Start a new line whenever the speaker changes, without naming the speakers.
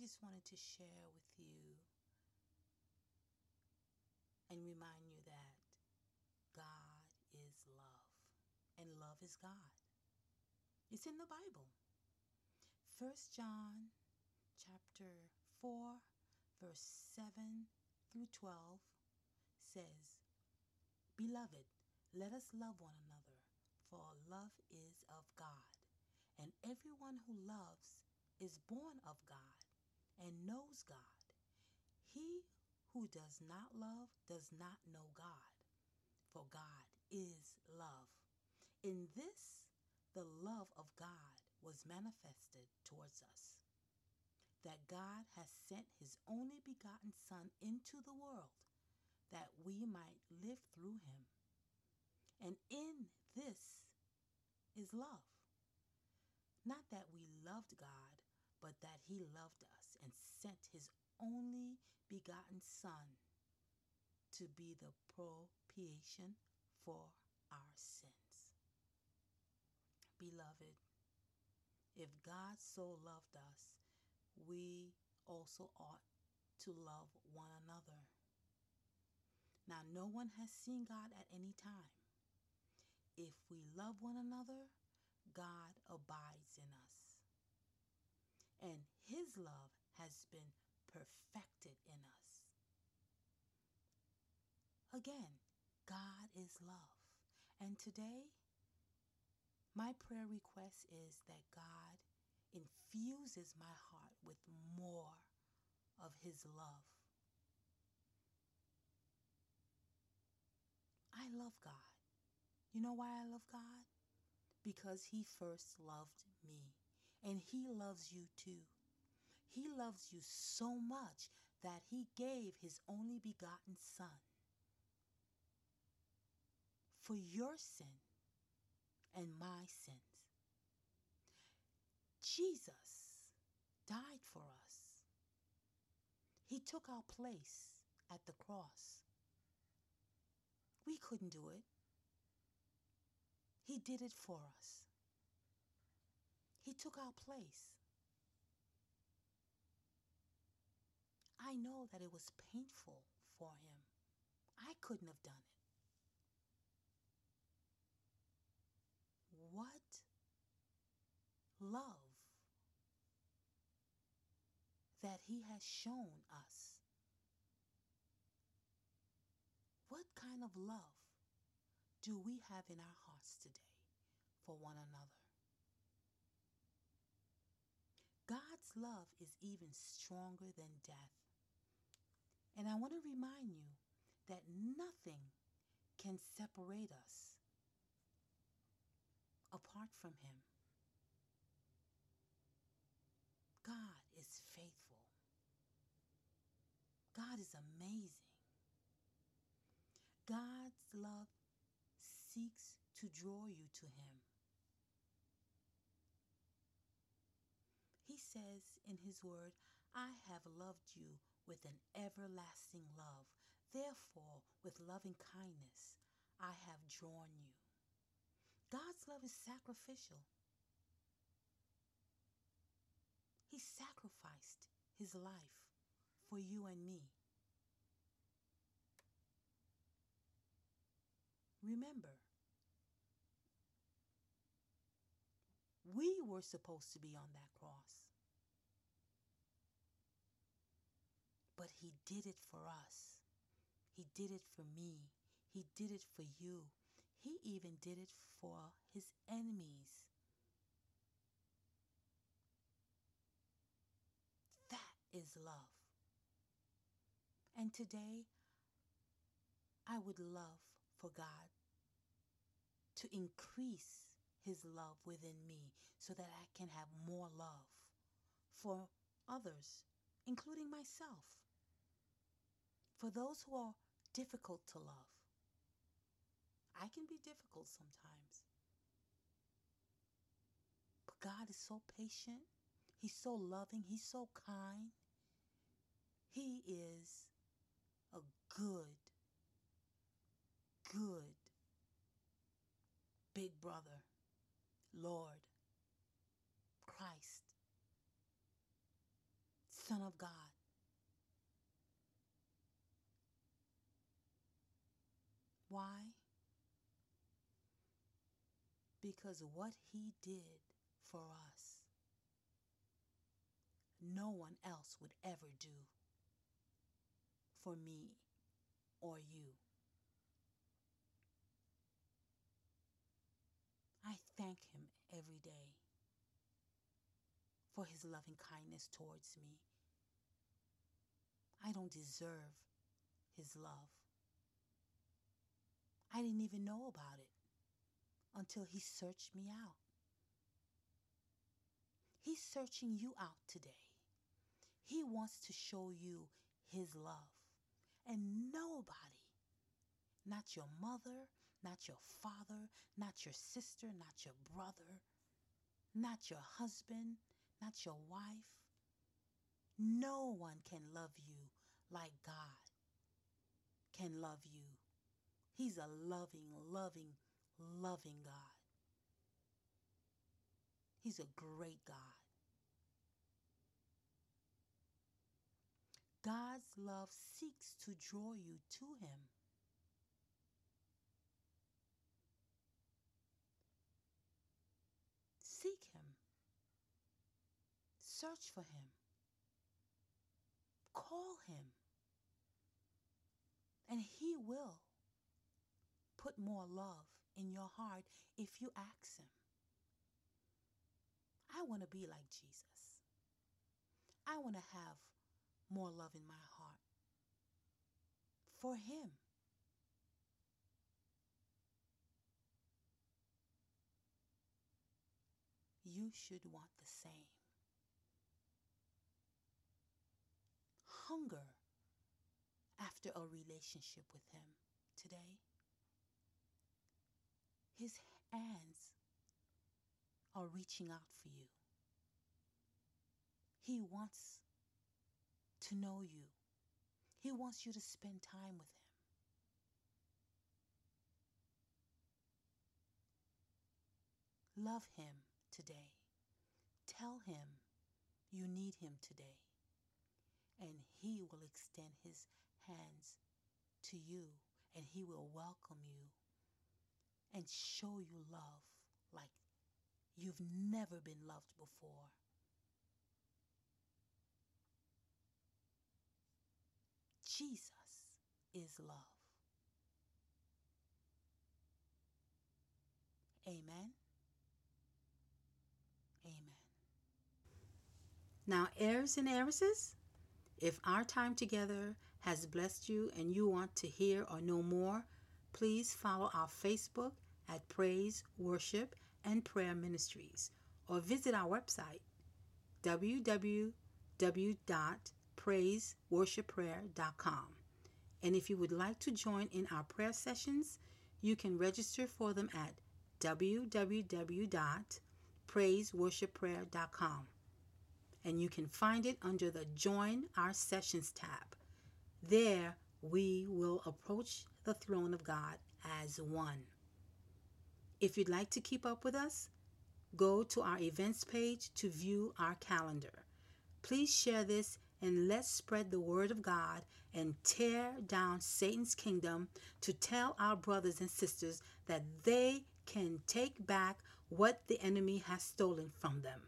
just wanted to share with you and remind you that God is love and love is God. It's in the Bible. 1 John chapter 4 verse 7 through 12 says, Beloved, let us love one another, for love is of God, and everyone who loves is born of God and knows God. He who does not love does not know God, for God is love. In this, the love of God was manifested towards us, that God has sent his only begotten Son into the world that we might live through him. And in this is love. Not that we loved God, but that he loved us and sent his only begotten Son to be the propitiation for our sins. Beloved, if God so loved us, we also ought to love one another. Now, no one has seen God at any time. If we love one another, God abides in us. And his love has been perfected in us. Again, God is love. And today, my prayer request is that God infuses my heart with more of his love. I love God. You know why I love God? Because he first loved me. And he loves you too. He loves you so much that he gave his only begotten Son for your sin and my sins. Jesus died for us. He took our place at the cross. We couldn't do it. He did it for us. He took our place. I know that it was painful for him. I couldn't have done it. What love that he has shown us. What kind of love do we have in our hearts today for one another? God's love is even stronger than death. And I want to remind you that nothing can separate us apart from Him. God is faithful. God is amazing. God's love seeks to draw you to Him. He says in His Word, I have loved you with an everlasting love. Therefore, with loving kindness, I have drawn you. God's love is sacrificial. He sacrificed his life for you and me. Remember, we were supposed to be on that cross. But he did it for us. He did it for me. He did it for you. He even did it for his enemies. That is love. And today, I would love for God to increase his love within me so that I can have more love for others, including myself. For those who are difficult to love, I can be difficult sometimes. But God is so patient. He's so loving. He's so kind. He is a good, good big brother, Lord, Christ, Son of God. Why? Because what he did for us, no one else would ever do for me or you. I thank him every day for his loving kindness towards me. I don't deserve his love. I didn't even know about it until he searched me out. He's searching you out today. He wants to show you his love. And nobody, not your mother, not your father, not your sister, not your brother, not your husband, not your wife, no one can love you like God can love you. He's a loving, loving, loving God. He's a great God. God's love seeks to draw you to Him. Seek Him. Search for Him. Call Him. And He will put more love in your heart if you ask Him. I want to be like Jesus. I want to have more love in my heart for Him. You should want the same. Hunger after a relationship with Him today. His hands are reaching out for you. He wants to know you. He wants you to spend time with Him. Love Him today. Tell Him you need Him today. And He will extend His hands to you and He will welcome you and show you love like you've never been loved before. Jesus is love. Amen. Amen. Now, heirs and heiresses, if our time together has blessed you and you want to hear or know more, please follow our Facebook at Praise, Worship, and Prayer Ministries or visit our website www.praiseworshipprayer.com. And if you would like to join in our prayer sessions, you can register for them at www.praiseworshipprayer.com. And you can find it under the Join Our Sessions tab. There, we will approach the throne of God as one. If you'd like to keep up with us, go to our events page to view our calendar. Please share this and let's spread the word of God and tear down Satan's kingdom to tell our brothers and sisters that they can take back what the enemy has stolen from them.